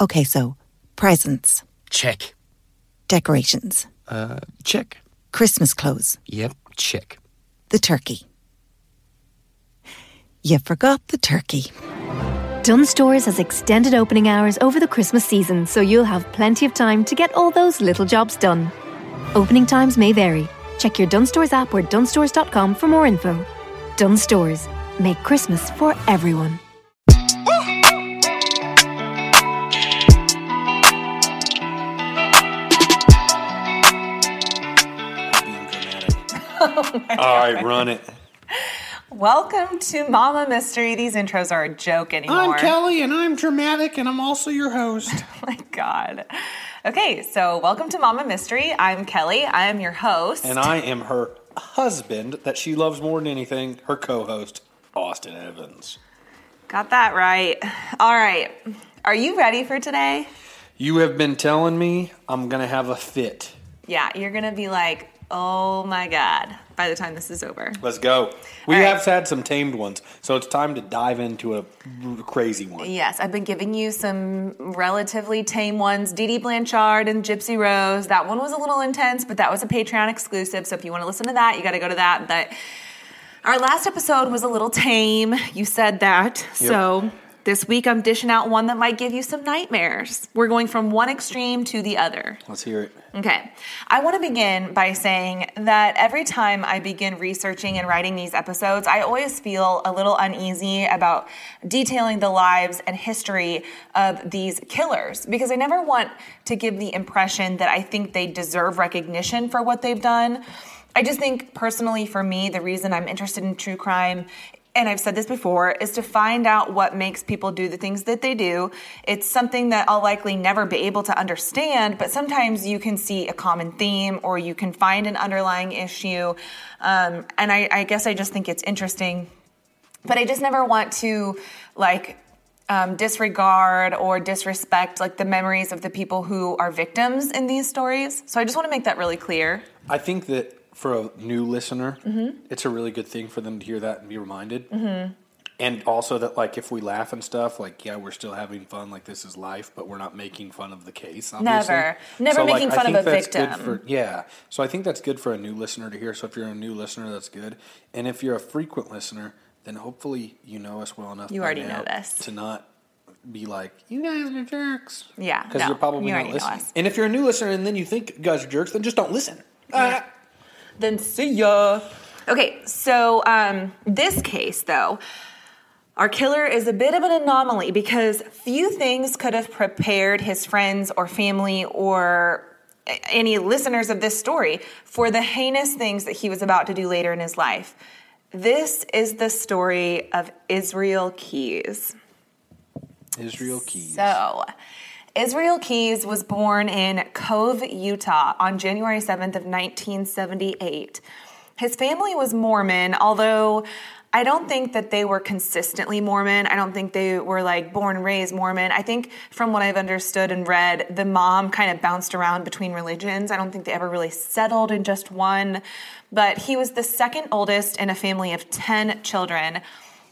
Okay, so presents, Check. decorations, Uh, check. Christmas clothes, Yep, check. the turkey. You forgot the turkey. Dunnes Stores has extended opening hours over the Christmas season, so you'll have plenty of time to get all those little jobs done. Opening times may vary. Check your Dunnes Stores app or dunnesstores.com for more info. Dunnes Stores. Make Christmas for everyone. Dramatic. All right, run it. Welcome to Mama Mystery. These intros are a joke anymore. I'm Kelly, and I'm dramatic, and I'm also your host. Oh my God. Okay, so welcome to Mama Mystery. I'm Kelly. I am your host. And I am her husband that she loves more than anything, her co host, Austin Evans. Got that right. All right. Are you ready for today? You have been telling me I'm going to have a fit. Yeah, you're going to be like, oh my God, by the time this is over. Let's go. We All right. have had some tamed ones, so it's time to dive into a crazy one. Yes, I've been giving you some relatively tame ones. Dee Dee Blanchard and Gypsy Rose. That one was a little intense, but that was a Patreon exclusive. So if you want to listen to that, you got to go to that. But our last episode was a little tame. You said that. So this week I'm dishing out one that might give you some nightmares. We're going from one extreme to the other. Let's hear it. Okay. I want to begin by saying that every time I begin researching and writing these episodes, I always feel a little uneasy about detailing the lives and history of these killers because I never want to give the impression that I think they deserve recognition for what they've done. I just think personally for me, the reason I'm interested in true crime and I've said this before, is to find out what makes people do the things that they do. It's something that I'll likely never be able to understand, but sometimes you can see a common theme or you can find an underlying issue. Um, and I, I guess I just think it's interesting. But I just never want to, like, um, disregard or disrespect like the memories of the people who are victims in these stories. So I just want to make that really clear. I think that for a new listener, Mm-hmm. it's a really good thing for them to hear that and be reminded. Mm-hmm. And also that, like, if we laugh and stuff, like, yeah, we're still having fun, like, this is life, but we're not making fun of the case. Obviously. Never. Never like, making I fun of a that's good victim. For, yeah. So I think that's good for a new listener to hear. So if you're a new listener, that's good. And if you're a frequent listener, then hopefully you know us well enough. You already know this. To not be like, you guys are jerks. Yeah, Because no, you're probably you not listening. And if you're a new listener and then you think you guys are jerks, then just don't listen. Ah. Then see ya. Okay, so um, this case, though, our killer is a bit of an anomaly because few things could have prepared his friends or family or any listeners of this story for the heinous things that he was about to do later in his life. This is the story of Israel Keyes. Israel Keyes. So, Israel Keyes was born in Cove, Utah on January 7th of 1978. His family was Mormon, although I don't think that they were consistently Mormon. I don't think they were like born and raised Mormon. I think from what I've understood and read, the mom kind of bounced around between religions. I don't think they ever really settled in just one. But he was the second oldest in a family of 10 children.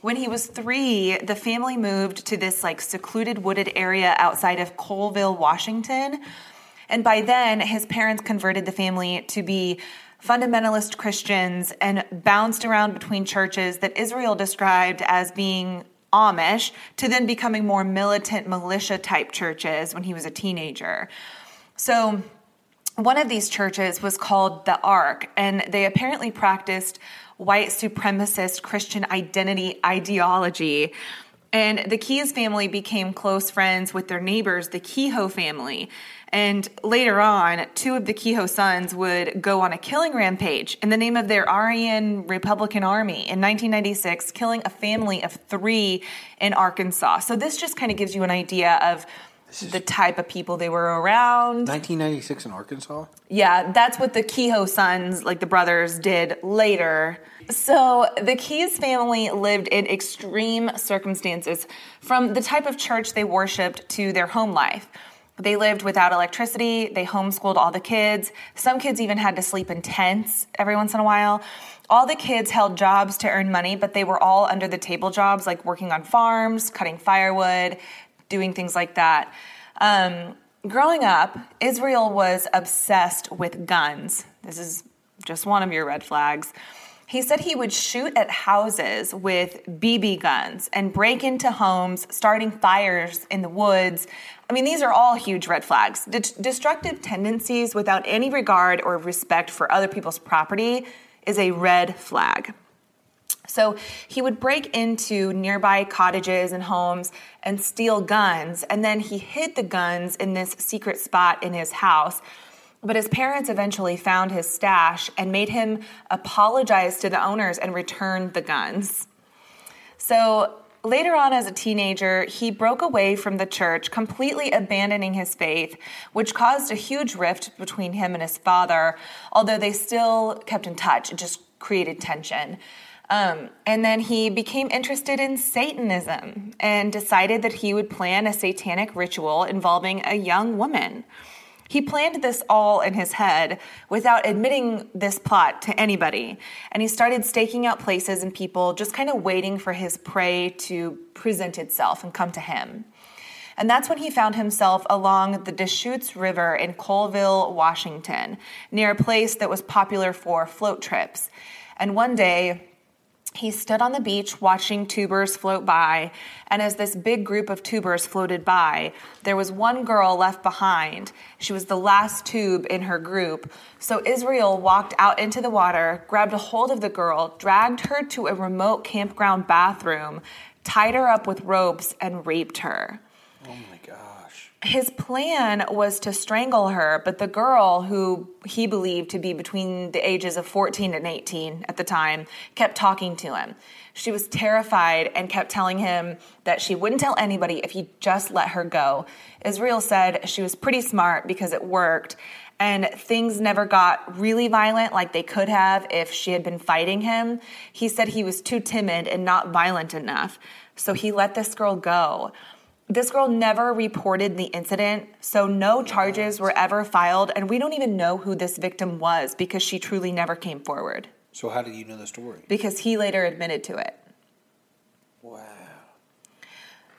When he was three, the family moved to this like secluded wooded area outside of Colville, Washington. And by then, his parents converted the family to be fundamentalist Christians and bounced around between churches that Israel described as being Amish to then becoming more militant militia type churches when he was a teenager. So, one of these churches was called the Ark, and they apparently practiced white supremacist Christian identity ideology. And the Keyes family became close friends with their neighbors, the Kehoe family. And later on, two of the Kehoe sons would go on a killing rampage in the name of their Aryan Republican Army in 1996, killing a family of three in Arkansas. So this just kind of gives you an idea of the type of people they were around. 1996 in Arkansas? Yeah, that's what the Kehoe sons, like the brothers, did later. So the Keyes family lived in extreme circumstances from the type of church they worshiped to their home life. They lived without electricity, they homeschooled all the kids. Some kids even had to sleep in tents every once in a while. All the kids held jobs to earn money, but they were all under the table jobs like working on farms, cutting firewood, doing things like that. Um, growing up, Israel was obsessed with guns. This is just one of your red flags. He said he would shoot at houses with BB guns and break into homes, starting fires in the woods. I mean, these are all huge red flags. De- destructive tendencies without any regard or respect for other people's property is a red flag. So he would break into nearby cottages and homes and steal guns, and then he hid the guns in this secret spot in his house. But his parents eventually found his stash and made him apologize to the owners and return the guns. So later on, as a teenager, he broke away from the church, completely abandoning his faith, which caused a huge rift between him and his father, although they still kept in touch. It just created tension. Um, and then he became interested in Satanism and decided that he would plan a satanic ritual involving a young woman. He planned this all in his head without admitting this plot to anybody. And he started staking out places and people, just kind of waiting for his prey to present itself and come to him. And that's when he found himself along the Deschutes River in Colville, Washington, near a place that was popular for float trips. And one day, he stood on the beach watching tubers float by, and as this big group of tubers floated by, there was one girl left behind. She was the last tube in her group. So Israel walked out into the water, grabbed a hold of the girl, dragged her to a remote campground bathroom, tied her up with ropes, and raped her. Oh my gosh. His plan was to strangle her, but the girl, who he believed to be between the ages of 14 and 18 at the time, kept talking to him. She was terrified and kept telling him that she wouldn't tell anybody if he just let her go. Israel said she was pretty smart because it worked, and things never got really violent like they could have if she had been fighting him. He said he was too timid and not violent enough, so he let this girl go. This girl never reported the incident, so no charges were ever filed, and we don't even know who this victim was because she truly never came forward. So how did you know the story? Because he later admitted to it. Wow.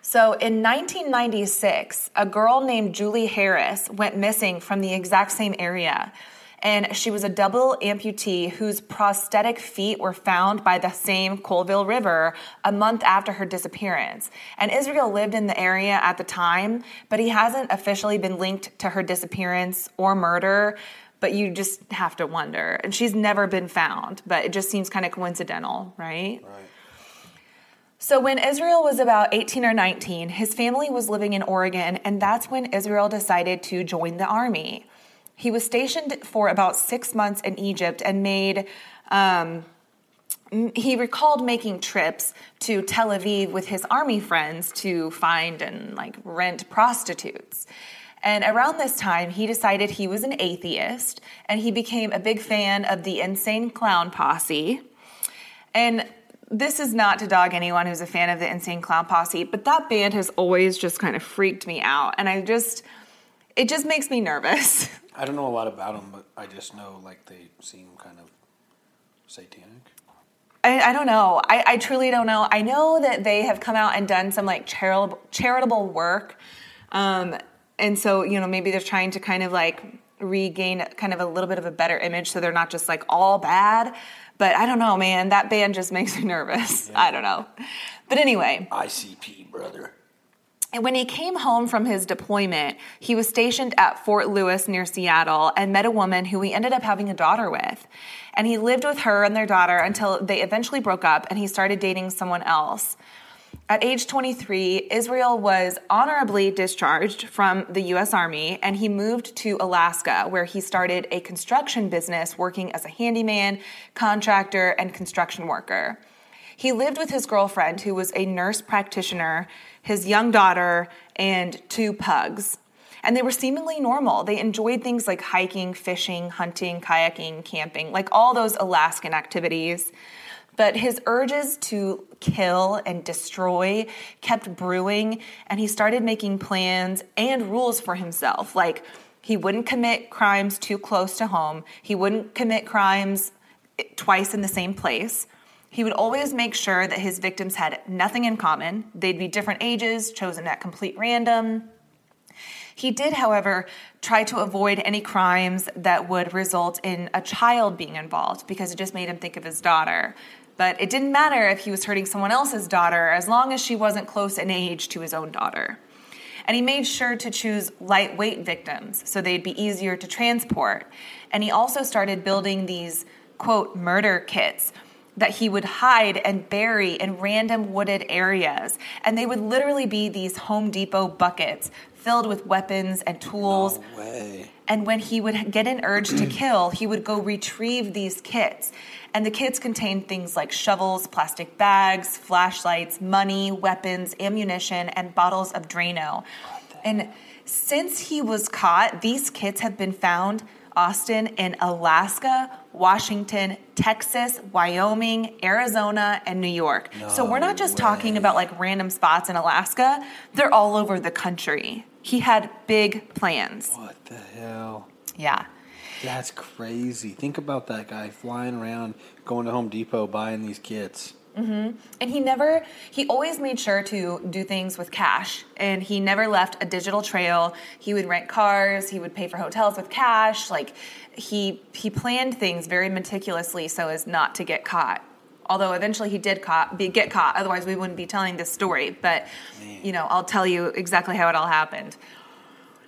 So in 1996, a girl named Julie Harris went missing from the exact same area. And she was a double amputee whose prosthetic feet were found by the same Colville River a month after her disappearance. And Israel lived in the area at the time, but he hasn't officially been linked to her disappearance or murder. But you just have to wonder. And she's never been found, but it just seems kind of coincidental, right? Right. So, when Israel was about 18 or 19, his family was living in Oregon, and that's when Israel decided to join the army. He was stationed for about six months in Egypt and made, um, he recalled making trips to Tel Aviv with his army friends to find and like rent prostitutes. And around this time, he decided he was an atheist and he became a big fan of the Insane Clown Posse. And this is not to dog anyone who's a fan of the Insane Clown Posse, but that band has always just kind of freaked me out. And I just, it just makes me nervous. I don't know a lot about them, but I just know like they seem kind of satanic. I, I don't know. I, I truly don't know. I know that they have come out and done some like charitable charitable work, um, and so you know maybe they're trying to kind of like regain kind of a little bit of a better image, so they're not just like all bad. But I don't know, man. That band just makes me nervous. I don't know. But anyway, ICP, brother. And when he came home from his deployment, he was stationed at Fort Lewis near Seattle and met a woman who he ended up having a daughter with. And he lived with her and their daughter until they eventually broke up and he started dating someone else. At age 23, Israel was honorably discharged from the US Army and he moved to Alaska, where he started a construction business working as a handyman, contractor, and construction worker. He lived with his girlfriend, who was a nurse practitioner, his young daughter, and two pugs. And they were seemingly normal. They enjoyed things like hiking, fishing, hunting, kayaking, camping, like all those Alaskan activities. But his urges to kill and destroy kept brewing, and he started making plans and rules for himself. Like, he wouldn't commit crimes too close to home, he wouldn't commit crimes twice in the same place. He would always make sure that his victims had nothing in common. They'd be different ages, chosen at complete random. He did, however, try to avoid any crimes that would result in a child being involved because it just made him think of his daughter. But it didn't matter if he was hurting someone else's daughter as long as she wasn't close in age to his own daughter. And he made sure to choose lightweight victims so they'd be easier to transport. And he also started building these, quote, murder kits that he would hide and bury in random wooded areas. And they would literally be these Home Depot buckets filled with weapons and tools. No way. And when he would get an urge to kill, he would go retrieve these kits. And the kits contained things like shovels, plastic bags, flashlights, money, weapons, ammunition, and bottles of Drano. And since he was caught, these kits have been found Austin in Alaska, Washington, Texas, Wyoming, Arizona, and New York. so we're not just talking about like random spots in Alaska, they're all over the country. He had big plans. What the hell? Yeah. That's crazy. Think about that guy flying around, going to Home Depot, buying these kits. Mm-hmm. And he never, he always made sure to do things with cash. And he never left a digital trail. He would rent cars, he would pay for hotels with cash. Like he he planned things very meticulously so as not to get caught. Although eventually he did caught, be, get caught, otherwise we wouldn't be telling this story. But you know, I'll tell you exactly how it all happened.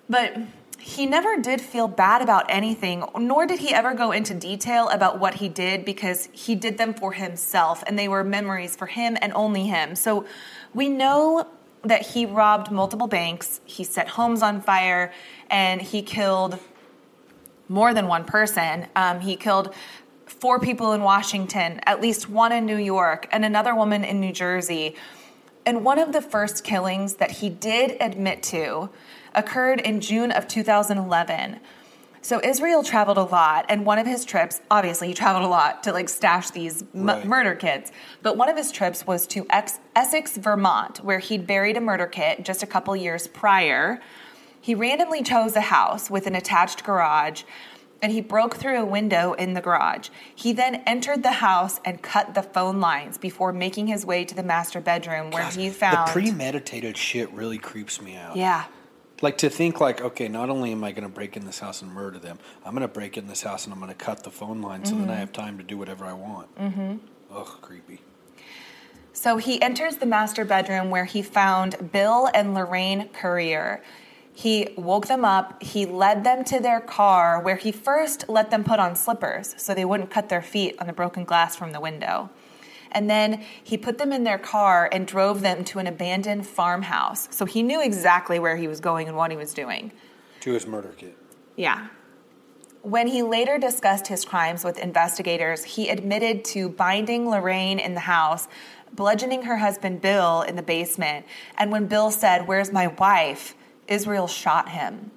But he never did feel bad about anything, nor did he ever go into detail about what he did because he did them for himself and they were memories for him and only him. So we know that he robbed multiple banks, he set homes on fire, and he killed more than one person. Um, he killed four people in Washington, at least one in New York, and another woman in New Jersey. And one of the first killings that he did admit to occurred in June of 2011. So Israel traveled a lot, and one of his trips, obviously, he traveled a lot to like stash these m- Right. murder kits. But one of his trips was to Ex- Essex, Vermont, where he'd buried a murder kit just a couple years prior. He randomly chose a house with an attached garage, and he broke through a window in the garage. He then entered the house and cut the phone lines before making his way to the master bedroom, where he found the premeditated shit really creeps me out. yeah. Like to think like, okay, not only am I going to break in this house and murder them, I'm going to break in this house and I'm going to cut the phone line so Mm-hmm. then I have time to do whatever I want. Mm-hmm. Ugh, creepy. So he enters the master bedroom where he found Bill and Lorraine Currier. He woke them up. He led them to their car where he first let them put on slippers so they wouldn't cut their feet on the broken glass from the window. And then he put them in their car and drove them to an abandoned farmhouse. So he knew exactly where he was going and what he was doing. To his murder kit. Yeah. When he later discussed his crimes with investigators, he admitted to binding Lorraine in the house, bludgeoning her husband Bill in the basement, and when Bill said, Where's my wife? Israel shot him.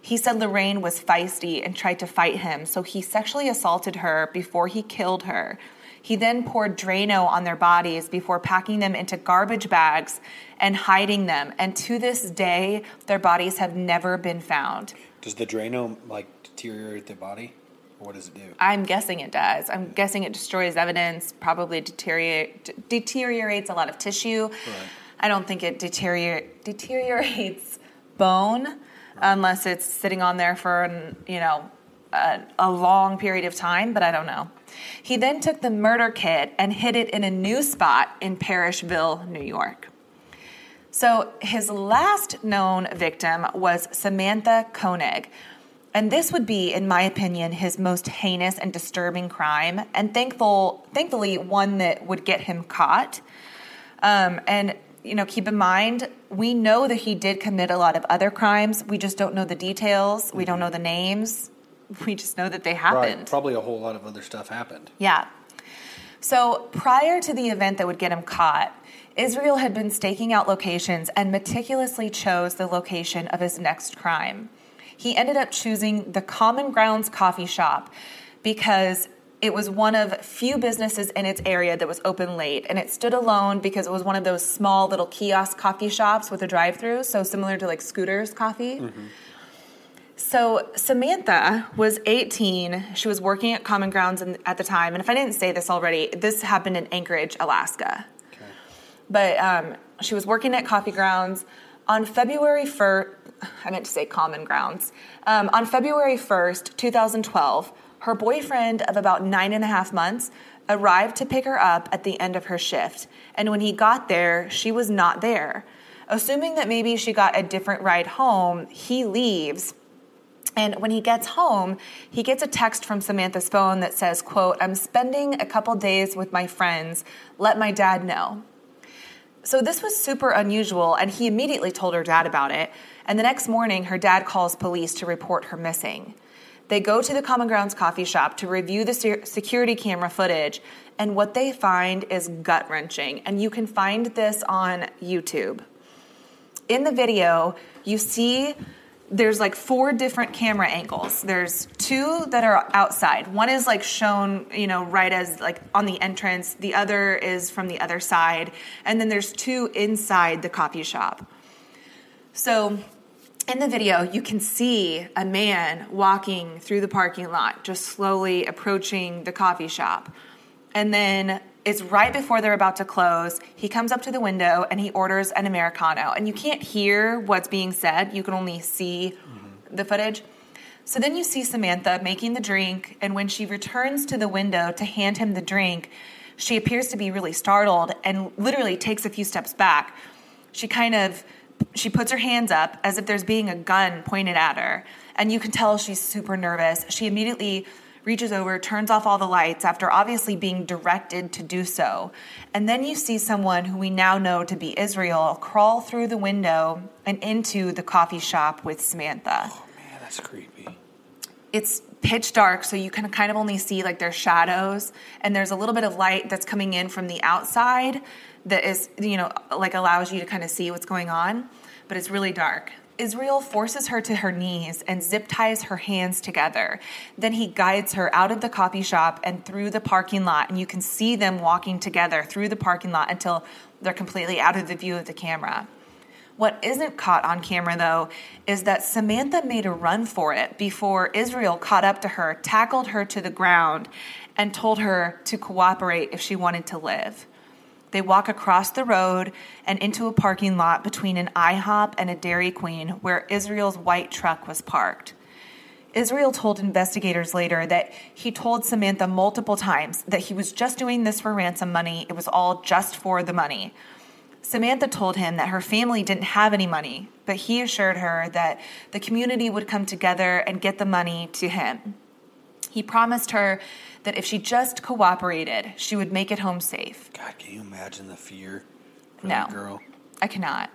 He said Lorraine was feisty and tried to fight him, so he sexually assaulted her before he killed her. He then poured Drano on their bodies before packing them into garbage bags and hiding them. And to this day, their bodies have never been found. Does the Drano like deteriorate the body? Or what does it do? I'm guessing it does. I'm guessing it destroys evidence, probably deteriorate, d- deteriorates a lot of tissue. I don't think it deteriorate, deteriorates bone unless it's sitting on there for an, you know a, a long period of time, but I don't know. He then took the murder kit and hid it in a new spot in Parishville, New York. So his last known victim was Samantha Koenig. And this would be, in my opinion, his most heinous and disturbing crime, and thankful, thankfully, one that would get him caught. Um, and you know, keep in mind, we know that he did commit a lot of other crimes. We just don't know the details. We don't know the names. We just know that they happened. Right. Probably a whole lot of other stuff happened. Yeah. So prior to the event that would get him caught, Israel had been staking out locations and meticulously chose the location of his next crime. He ended up choosing the Common Grounds coffee shop because it was one of few businesses in its area that was open late and it stood alone because it was one of those small little kiosk coffee shops with a drive-through so similar to like scooters coffee mm-hmm. So Samantha was 18. She was working at Common Grounds in, at the time. And if I didn't say this already, this happened in Anchorage, Alaska. But um, she was working at Coffee Grounds. On February 1st, I meant to say common grounds. Um, on February 1st, 2012, her boyfriend of about nine and a half months arrived to pick her up at the end of her shift. And when he got there, she was not there. Assuming that maybe she got a different ride home, he leaves. And when he gets home, he gets a text from Samantha's phone that says, quote, I'm spending a couple days with my friends. Let my dad know. So this was super unusual, and he immediately told her dad about it. And the next morning, her dad calls police to report her missing. They go to the Common Grounds coffee shop to review the security camera footage, and what they find is gut wrenching. And you can find this on YouTube. In the video, you see there's like four different camera angles. There's two that are outside. One is like shown, you know, right as like on the entrance. The other is from the other side. And then there's two inside the coffee shop. So in the video, you can see a man walking through the parking lot, just slowly approaching the coffee shop. And then it's right before they're about to close. He comes up to the window and he orders an Americano. And you can't hear what's being said, you can only see mm-hmm. the footage. So then you see Samantha making the drink, and when she returns to the window to hand him the drink, she appears to be really startled and literally takes a few steps back. She kind of she puts her hands up as if there's being a gun pointed at her, and you can tell she's super nervous. She immediately reaches over, turns off all the lights after obviously being directed to do so. And then you see someone who we now know to be Israel crawl through the window and into the coffee shop with Samantha. Oh man, that's creepy. It's pitch dark, so you can kind of only see like their shadows, and there's a little bit of light that's coming in from the outside that is, you know, like allows you to kind of see what's going on, but it's really dark. Israel forces her to her knees and zip ties her hands together. Then he guides her out of the coffee shop and through the parking lot, and you can see them walking together through the parking lot until they're completely out of the view of the camera. What isn't caught on camera, though, is that Samantha made a run for it before Israel caught up to her, tackled her to the ground, and told her to cooperate if she wanted to live. They walk across the road and into a parking lot between an IHOP and a Dairy Queen where Israel's white truck was parked. Israel told investigators later that he told Samantha multiple times that he was just doing this for ransom money, it was all just for the money. Samantha told him that her family didn't have any money, but he assured her that the community would come together and get the money to him. He promised her that if she just cooperated, she would make it home safe. God, can you imagine the fear for no, that girl? I cannot.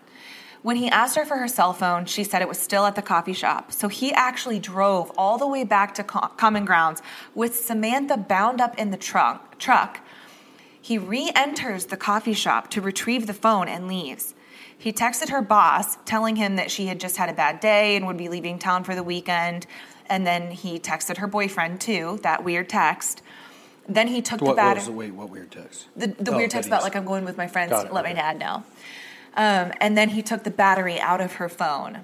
When he asked her for her cell phone, she said it was still at the coffee shop. So he actually drove all the way back to Common Grounds with Samantha bound up in the trunk, truck. He re enters the coffee shop to retrieve the phone and leaves. He texted her boss, telling him that she had just had a bad day and would be leaving town for the weekend. And then he texted her boyfriend too, that weird text. Then he took what, the battery. What wait, what weird text? The, the oh, weird text about like I'm going with my friends. It, let okay. my dad know. Um, and then he took the battery out of her phone.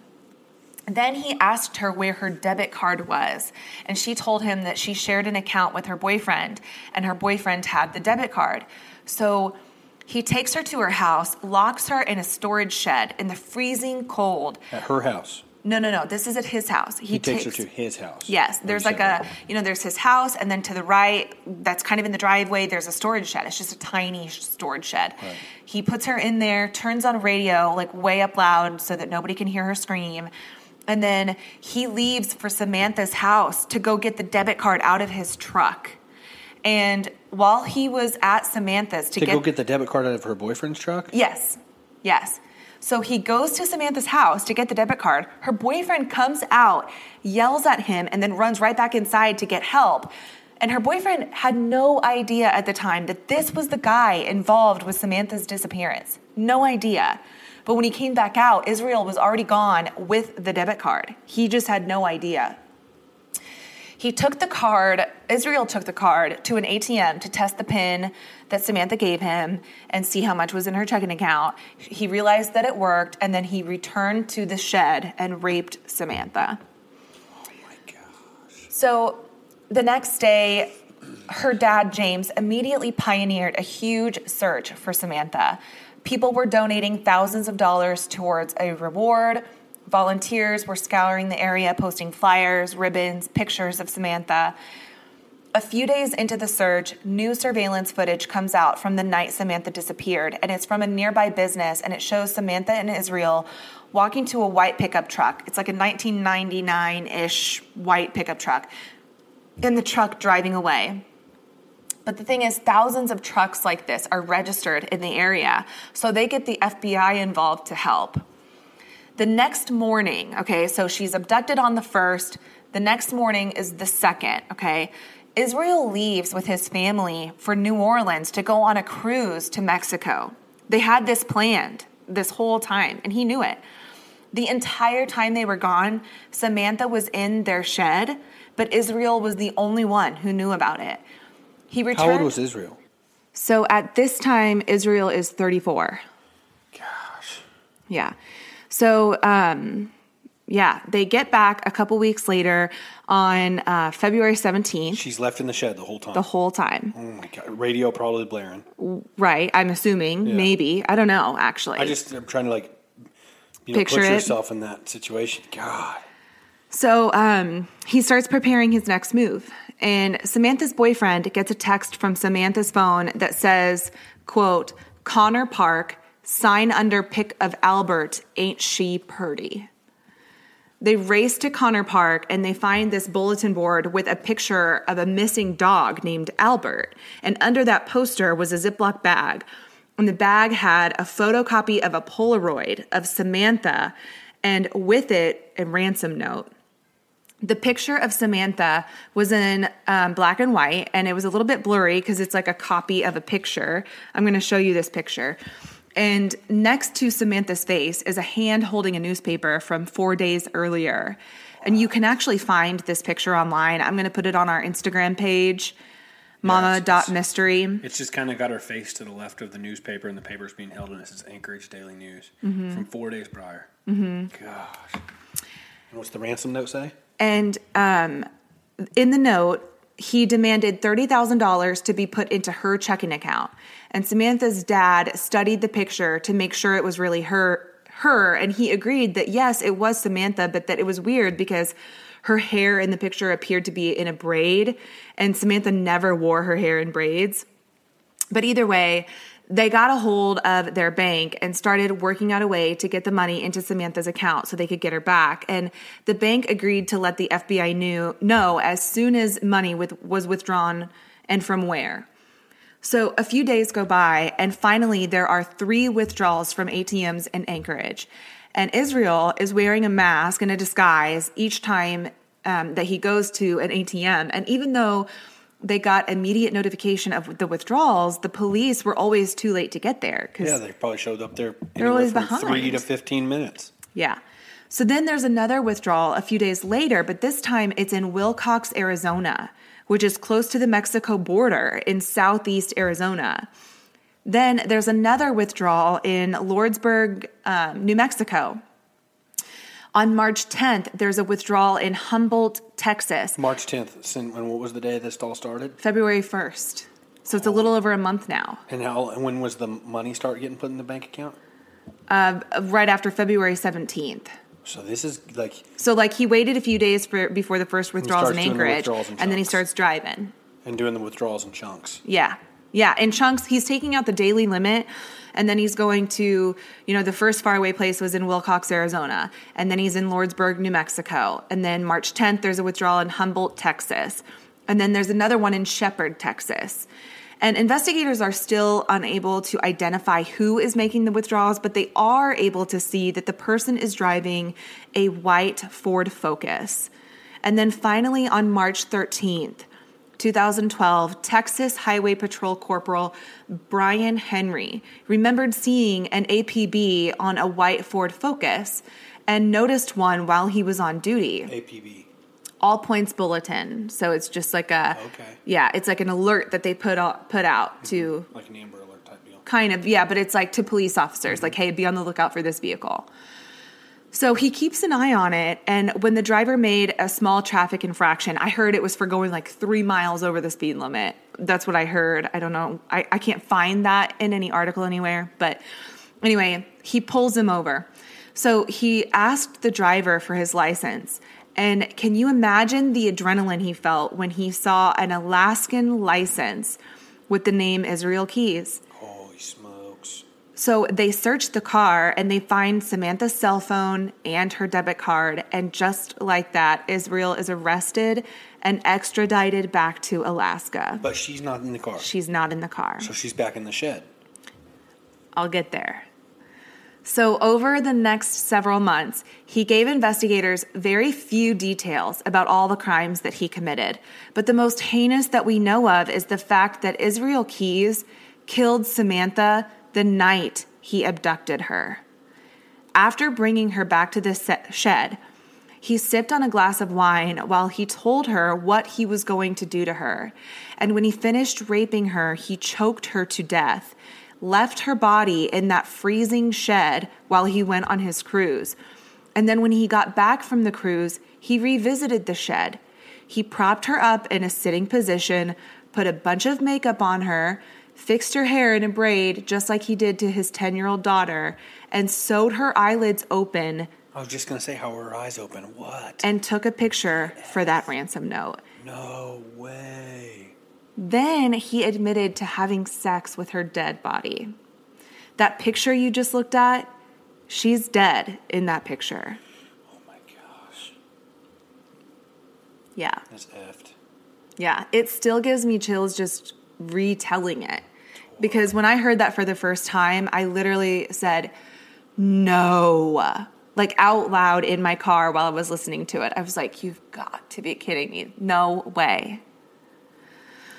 Then he asked her where her debit card was, and she told him that she shared an account with her boyfriend, and her boyfriend had the debit card. So he takes her to her house, locks her in a storage shed in the freezing cold. At her house. No, no, no. This is at his house. He, takes, her to his house. Yes, there's like a, you know, there's his house, and then to the right, that's kind of in the driveway, there's a storage shed. It's just a tiny storage shed. Right. He puts her in there, turns on radio, like way up loud so that nobody can hear her scream. And then he leaves for Samantha's house to go get the debit card out of his truck. And while he was at Samantha's to, To get go get the debit card out of her boyfriend's truck? Yes. Yes. So he goes to Samantha's house to get the debit card. Her boyfriend comes out, yells at him, and then runs right back inside to get help. And her boyfriend had no idea at the time that this was the guy involved with Samantha's disappearance. No idea. But when he came back out, Israel was already gone with the debit card. He just had no idea. He took the card, Israel took the card to an ATM to test the PIN that Samantha gave him and see how much was in her checking account. He realized that it worked, and then he returned to the shed and raped Samantha. Oh my gosh. So the next day, her dad, James, immediately pioneered a huge search for Samantha. People were donating thousands of dollars towards a reward. Volunteers were scouring the area, posting flyers, ribbons, pictures of Samantha. A few days into the search, new surveillance footage comes out from the night Samantha disappeared, and it's from a nearby business, and it shows Samantha and Israel walking to a white pickup truck. It's like a 1999 ish white pickup truck, and the truck driving away. But the thing is, thousands of trucks like this are registered in the area, so they get the FBI involved to help. The next morning, okay, so she's abducted on the first, the next morning is the second, okay? Israel leaves with his family for New Orleans to go on a cruise to Mexico. They had this planned this whole time, and he knew it. The entire time they were gone, Samantha was in their shed, but Israel was the only one who knew about it. He returned. How old was Israel? So at this time, Israel is 34. Gosh. Yeah. So, um, yeah, they get back a couple weeks later on uh, February 17th, She's left in the shed the whole time. the whole time. oh my god. Radio probably blaring. Right. I'm assuming, maybe. I don't know, actually. I just I'm trying to like you know, Picture put it. yourself in that situation. God. So um, he starts preparing his next move. And Samantha's boyfriend gets a text from Samantha's phone that says, quote, Connor Park, sign under pick of Albert, ain't she purty? They race to Connor Park and they find this bulletin board with a picture of a missing dog named Albert. And under that poster was a Ziploc bag. And the bag had a photocopy of a Polaroid of Samantha and with it a ransom note. The picture of Samantha was in um, black and white, and it was a little bit blurry because it's like a copy of a picture. I'm going to show you this picture. And next to Samantha's face is a hand holding a newspaper from four days earlier. And you can actually find this picture online. I'm going to put it on our Instagram page, mama.mystery. It's just kind of got her face to the left of the newspaper, and the paper's being held, and it says Anchorage Daily News Mm-hmm. from four days prior. Mm-hmm. Gosh. And what's the ransom note say? And um, in the note, he demanded $30,000 to be put into her checking account. And Samantha's dad studied the picture to make sure it was really her her and he agreed that yes, it was Samantha, but that it was weird because her hair in the picture appeared to be in a braid and Samantha never wore her hair in braids. But either way, they got a hold of their bank and started working out a way to get the money into Samantha's account so they could get her back. And the bank agreed to let the FBI knew, know as soon as money with, was withdrawn and from where. So a few days go by, and finally, there are three withdrawals from ATMs in Anchorage. And Israel is wearing a mask and a disguise each time um, that he goes to an ATM. And even though they got immediate notification of the withdrawals, the police were always too late to get there. 'cause- Yeah, they probably showed up there They're always behind. three to fifteen minutes. Yeah. So then there's another withdrawal a few days later, but this time it's in Willcox, Arizona, which is close to the Mexico border in southeast Arizona. Then there's another withdrawal in Lordsburg, um, New Mexico. On March 10th, there's a withdrawal in Humboldt, Texas, March tenth. And what was the day this all started? February 1st. So it's a little over a month now, And how? And when was the money start getting put in the bank account? uh, right after February 17th. So this is like So like he waited a few days for before the first withdrawals in doing the Anchorage, withdrawals in and then he starts driving. and doing the withdrawals in chunks. Yeah, yeah, in chunks. He's taking out the daily limit, and then he's going to you know the first faraway place was in Willcox, Arizona, and then he's in Lordsburg, New Mexico, and then March 10th there's a withdrawal in Humboldt, Texas, and then there's another one in Shepherd, Texas. And investigators are still unable to identify who is making the withdrawals, but they are able to see that the person is driving a white Ford Focus. And then finally, on March 13th, 2012, Texas Highway Patrol Corporal Brian Henry remembered seeing an APB on a white Ford Focus and noticed one while he was on duty APB. All points bulletin. So it's just like a Okay. yeah, it's like an alert that they put out, put out mm-hmm. to Like an Amber Alert type deal. kind of yeah, but it's like to police officers like hey, be on the lookout for this vehicle. So he keeps an eye on it, and when the driver made a small traffic infraction, I heard it was for going like three miles over the speed limit. That's what I heard. I don't know. I, I can't find that in any article anywhere. But anyway, he pulls him over. So he asked the driver for his license. And can you imagine the adrenaline he felt when he saw an Alaskan license with the name Israel Keyes? Holy smokes. So they search the car and they find Samantha's cell phone and her debit card. And just like that, Israel is arrested and extradited back to Alaska. But she's not in the car. She's not in the car. so she's back in the shed. I'll get there. So, over the next several months, he gave investigators very few details about all the crimes that he committed. But the most heinous that we know of is the fact that Israel Keyes killed Samantha the night he abducted her. After bringing her back to the shed, he sipped on a glass of wine while he told her what he was going to do to her. And when he finished raping her, he choked her to death, left her body in that freezing shed while he went on his cruise. And then when he got back from the cruise, he revisited the shed. He propped her up in a sitting position, put a bunch of makeup on her, fixed her hair in a braid just like he did to his 10 year old daughter, and sewed her eyelids open I was just gonna say how were her eyes open. What? and took a picture for that ransom note. no way. Then he admitted to having sex with her dead body. That picture you just looked at, she's dead in that picture. Oh my gosh. Yeah. That's effed. Yeah. It still gives me chills just retelling it. Because when I heard that for the first time, I literally said, no. Like out loud in my car while I was listening to it. I was like, you've got to be kidding me. No way.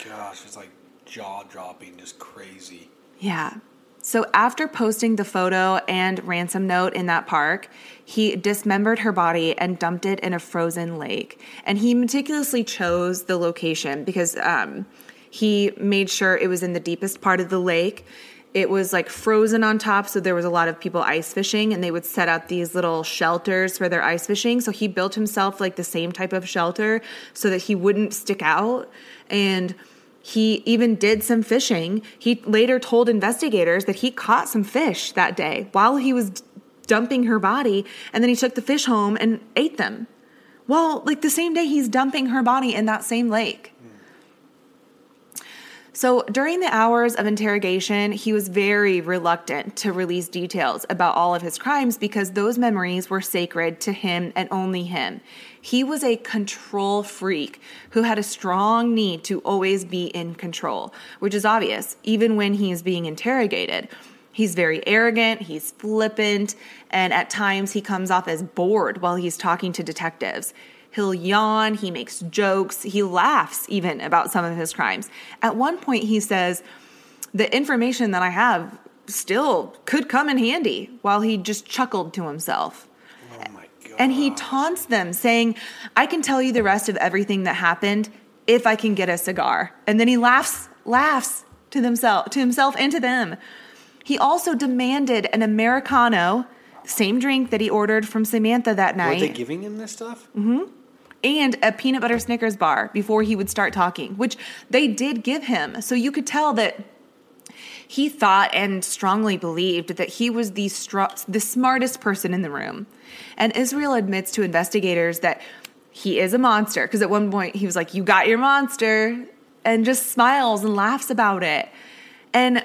Gosh, it's like jaw dropping, just crazy. Yeah. So after posting the photo and ransom note in that park, he dismembered her body and dumped it in a frozen lake. And he meticulously chose the location because um, he made sure it was in the deepest part of the lake. It was like frozen on top, so there was a lot of people ice fishing, and they would set up these little shelters for their ice fishing. So he built himself like the same type of shelter so that he wouldn't stick out. And he even did some fishing. He later told investigators that he caught some fish that day while he was dumping her body, and then he took the fish home and ate them. Well, like the same day he's dumping her body in that same lake. So during the hours of interrogation, he was very reluctant to release details about all of his crimes because those memories were sacred to him and only him. He was a control freak who had a strong need to always be in control, which is obvious even when he is being interrogated. He's very arrogant, he's flippant, and at times he comes off as bored while he's talking to detectives. He'll yawn, he makes jokes, he laughs even about some of his crimes. At one point, he says, The information that I have still could come in handy, while he just chuckled to himself. Oh my god. And he taunts them, saying, I can tell you the rest of everything that happened if I can get a cigar. And then he laughs, laughs to himself, to himself and to them. He also demanded an Americano, same drink that he ordered from Samantha that night. Were they giving him this stuff? Mm-hmm. And a peanut butter Snickers bar before he would start talking, which they did give him. So you could tell that he thought and strongly believed that he was the, str- the smartest person in the room. And Israel admits to investigators that he is a monster because at one point he was like, You got your monster, and just smiles and laughs about it. And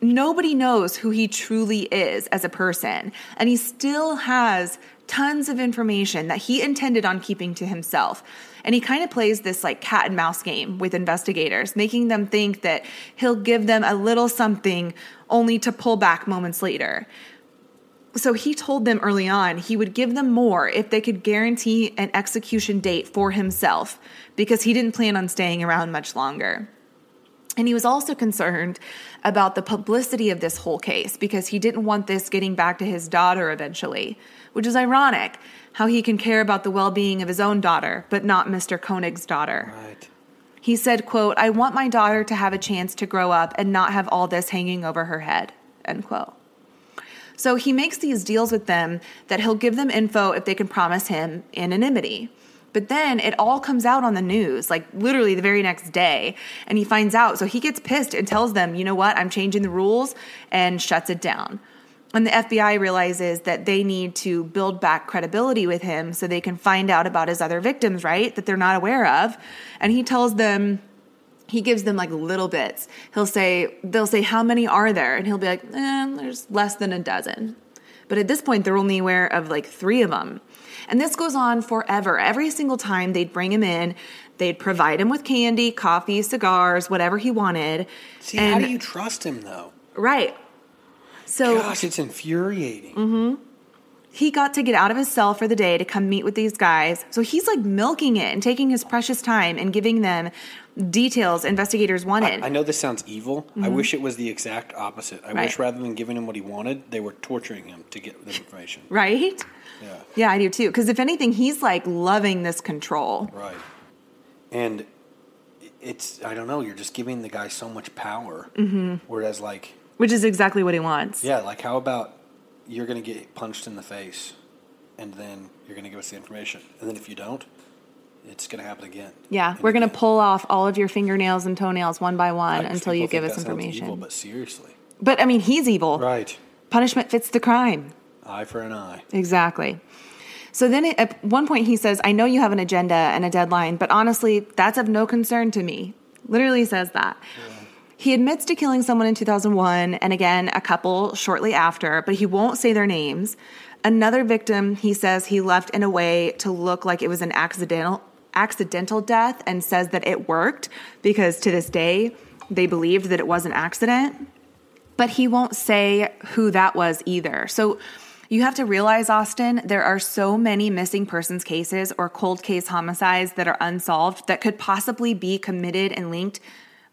nobody knows who he truly is as a person. And he still has tons of information that he intended on keeping to himself. And he kind of plays this like cat and mouse game with investigators, making them think that he'll give them a little something only to pull back moments later. So he told them early on he would give them more if they could guarantee an execution date for himself because he didn't plan on staying around much longer. And he was also concerned about the publicity of this whole case because he didn't want this getting back to his daughter eventually, which is ironic how he can care about the well-being of his own daughter but not Mr. Koenig's daughter. Right. He said, quote, I want my daughter to have a chance to grow up and not have all this hanging over her head, end quote. So he makes these deals with them that he'll give them info if they can promise him anonymity. But then it all comes out on the news, like literally the very next day, and he finds out. So he gets pissed and tells them, you know what, I'm changing the rules and shuts it down. And the FBI realizes that they need to build back credibility with him so they can find out about his other victims, right? That they're not aware of. And he tells them, he gives them like little bits. He'll say, they'll say, How many are there? And he'll be like, eh, There's less than a dozen. But at this point, they're only aware of like three of them. And this goes on forever. Every single time they'd bring him in, they'd provide him with candy, coffee, cigars, whatever he wanted. See, how do you trust him though? Right. So Gosh, it's infuriating. Mm-hmm. he got to get out of his cell for the day to come meet with these guys. So he's like milking it and taking his precious time and giving them details investigators wanted. I, I know this sounds evil. I wish it was the exact opposite. I Right. wish rather than giving him what he wanted, they were torturing him to get the information. right? Yeah. Yeah, I do too. Because if anything, he's like loving this control. Right. And it's, I don't know, you're just giving the guy so much power. Mm-hmm. Whereas, like, Which is exactly what he wants. yeah, like, how about you're going to get punched in the face and then you're going to give us the information. And then if you don't, it's going to happen again. Yeah, And we're gonna pull off all of your fingernails and toenails one by one until you give us information. Evil, but seriously. but I mean, he's evil. Right. Punishment fits the crime. Eye for an eye. Exactly. So then at one point he says, I know you have an agenda and a deadline, but honestly, that's of no concern to me. Literally says that. He admits to killing someone in 2001 and again a couple shortly after, but he won't say their names. Another victim, he says he left in a way to look like it was an accidental accidental death and says that it worked because to this day they believed that it was an accident but he won't say who that was either. So you have to realize, Austin, there are so many missing persons cases or cold case homicides that are unsolved that could possibly be committed and linked,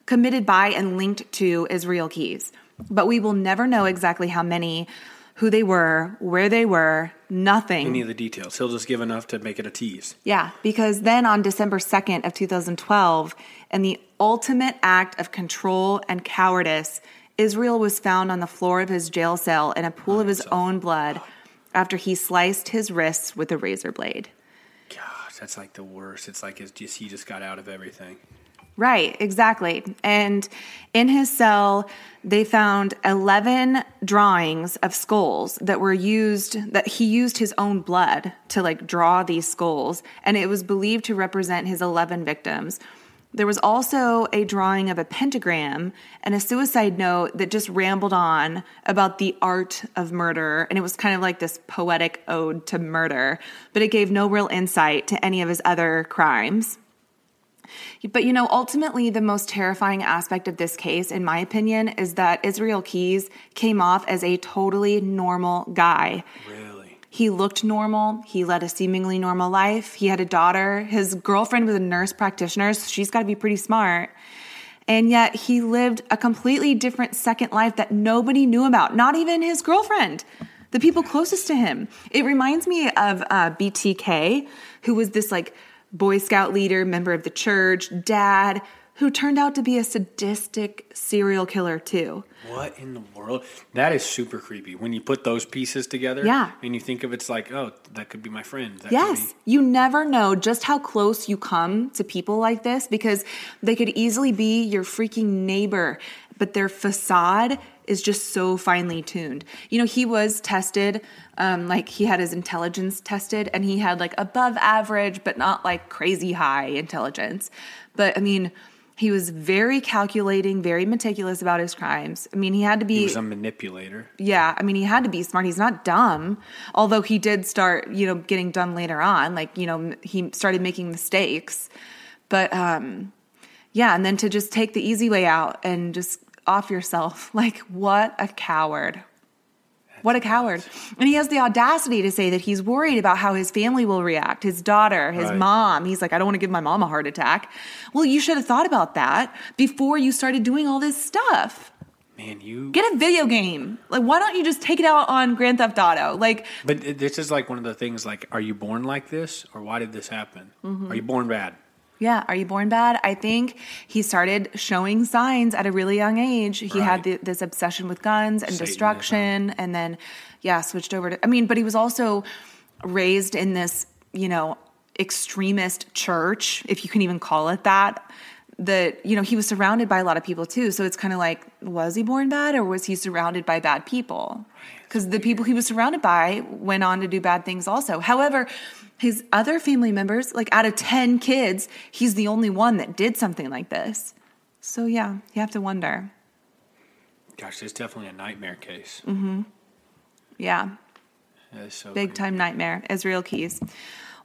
committed by and linked to Israel Keyes. But we will never know exactly how many, who they were, where they were, nothing. Any of the details. He'll just give enough to make it a tease. Yeah, because then on December 2nd of 2012, in the ultimate act of control and cowardice, Israel was found on the floor of his jail cell in a pool of his own blood after he sliced his wrists with a razor blade. Gosh, that's like the worst. It's like it's just he just got out of everything. Right, exactly. And in his cell, they found 11 drawings of skulls that were used, that he used his own blood to like draw these skulls. And it was believed to represent his 11 victims. There was also a drawing of a pentagram and a suicide note that just rambled on about the art of murder. And it was kind of like this poetic ode to murder, but it gave no real insight to any of his other crimes. But you know, ultimately, the most terrifying aspect of this case, in my opinion, is that Israel Keyes came off as a totally normal guy. Really? He looked normal. He led a seemingly normal life. He had a daughter. His girlfriend was a nurse practitioner, so she's got to be pretty smart. And yet he lived a completely different second life that nobody knew about, not even his girlfriend, the people closest to him. It reminds me of uh, BTK, who was this like Boy Scout leader, member of the church, dad, who turned out to be a sadistic serial killer too. What in the world? That is super creepy. When you put those pieces together, Yeah. and you think of it's like, oh, that could be my friend. That Yes, you never know just how close you come to people like this because they could easily be your freaking neighbor, but their facade is just so finely tuned. You know, he was tested, um, like he had his intelligence tested, and he had like above average, but not like crazy high intelligence. But I mean, he was very calculating, very meticulous about his crimes. I mean, he had to be He was a manipulator. yeah, I mean, he had to be smart. He's not dumb, although he did start, you know, getting done later on. Like, you know, he started making mistakes. But um, yeah, and then to just take the easy way out and just off yourself. Like, what a coward. What a coward. And he has the audacity to say that he's worried about how his family will react, his daughter, his Right. mom. He's like, I don't want to give my mom a heart attack. Well, you should have thought about that before you started doing all this stuff. Man, you. Get a video game. Like, why don't you just take it out on Grand Theft Auto? Like, But this is like one of the things. Like, are you born like this, or why did this happen? Mm-hmm. Are you born bad? Yeah, are you born bad? I think he started showing signs at a really young age. He had the, this obsession with guns and Satanism. destruction, and then, yeah, switched over to. I mean, but he was also raised in this, you know, extremist church, if you can even call it that. that you know he was surrounded by a lot of people too. So it's kind of like, was he born bad or was he surrounded by bad people? Because the people he was surrounded by went on to do bad things also. However, his other family members, like out of ten kids, he's the only one that did something like this. So yeah, you have to wonder. Gosh, this is definitely a nightmare case. Mm-hmm. Yeah, so big creepy. time nightmare. Israel Keyes.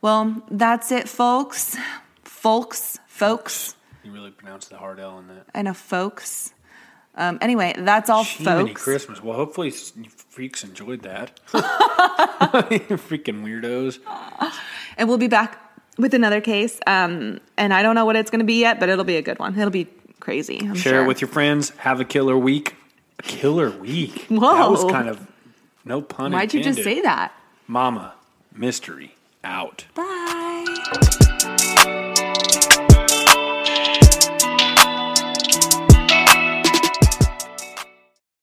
Well, that's it, folks. Folks, folks. You really pronounce the hard L in that. I know, folks. Um, anyway, that's all, Jiminy folks. Christmas. Well, hopefully you freaks enjoyed that. Freaking weirdos. And we'll be back with another case. Um, and I don't know what it's going to be yet, but it'll be a good one. It'll be crazy. I'm Share sure. it with your friends. Have a killer week. A killer week. That Whoa. was kind of no pun Why'd you just say that? Mama, mystery, out. Bye.